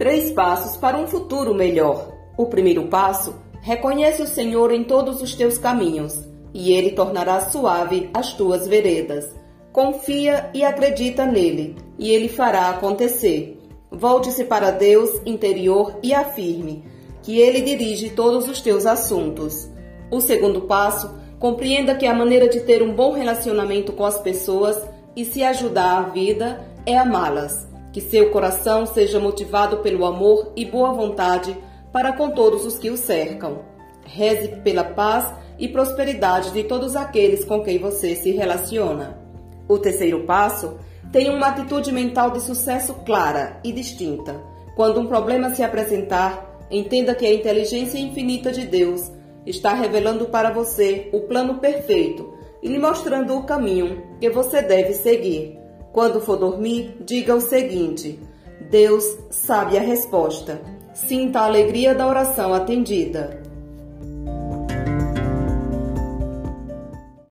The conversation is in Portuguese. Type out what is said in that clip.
Três passos para um futuro melhor. O primeiro passo: reconhece o Senhor em todos os teus caminhos, e ele tornará suave as tuas veredas. Confia e acredita nele, e ele fará acontecer. Volte-se para Deus interior e afirme que ele dirige todos os teus assuntos. O segundo passo: compreenda que a maneira de ter um bom relacionamento com as pessoas e se ajudar à vida é amá-las. Que seu coração seja motivado pelo amor e boa vontade para com todos os que o cercam. Reze pela paz e prosperidade de todos aqueles com quem você se relaciona. O terceiro passo tenha uma atitude mental de sucesso clara e distinta. Quando um problema se apresentar, entenda que a inteligência infinita de Deus está revelando para você o plano perfeito e lhe mostrando o caminho que você deve seguir. Quando for dormir, diga o seguinte: Deus sabe a resposta. Sinta a alegria da oração atendida.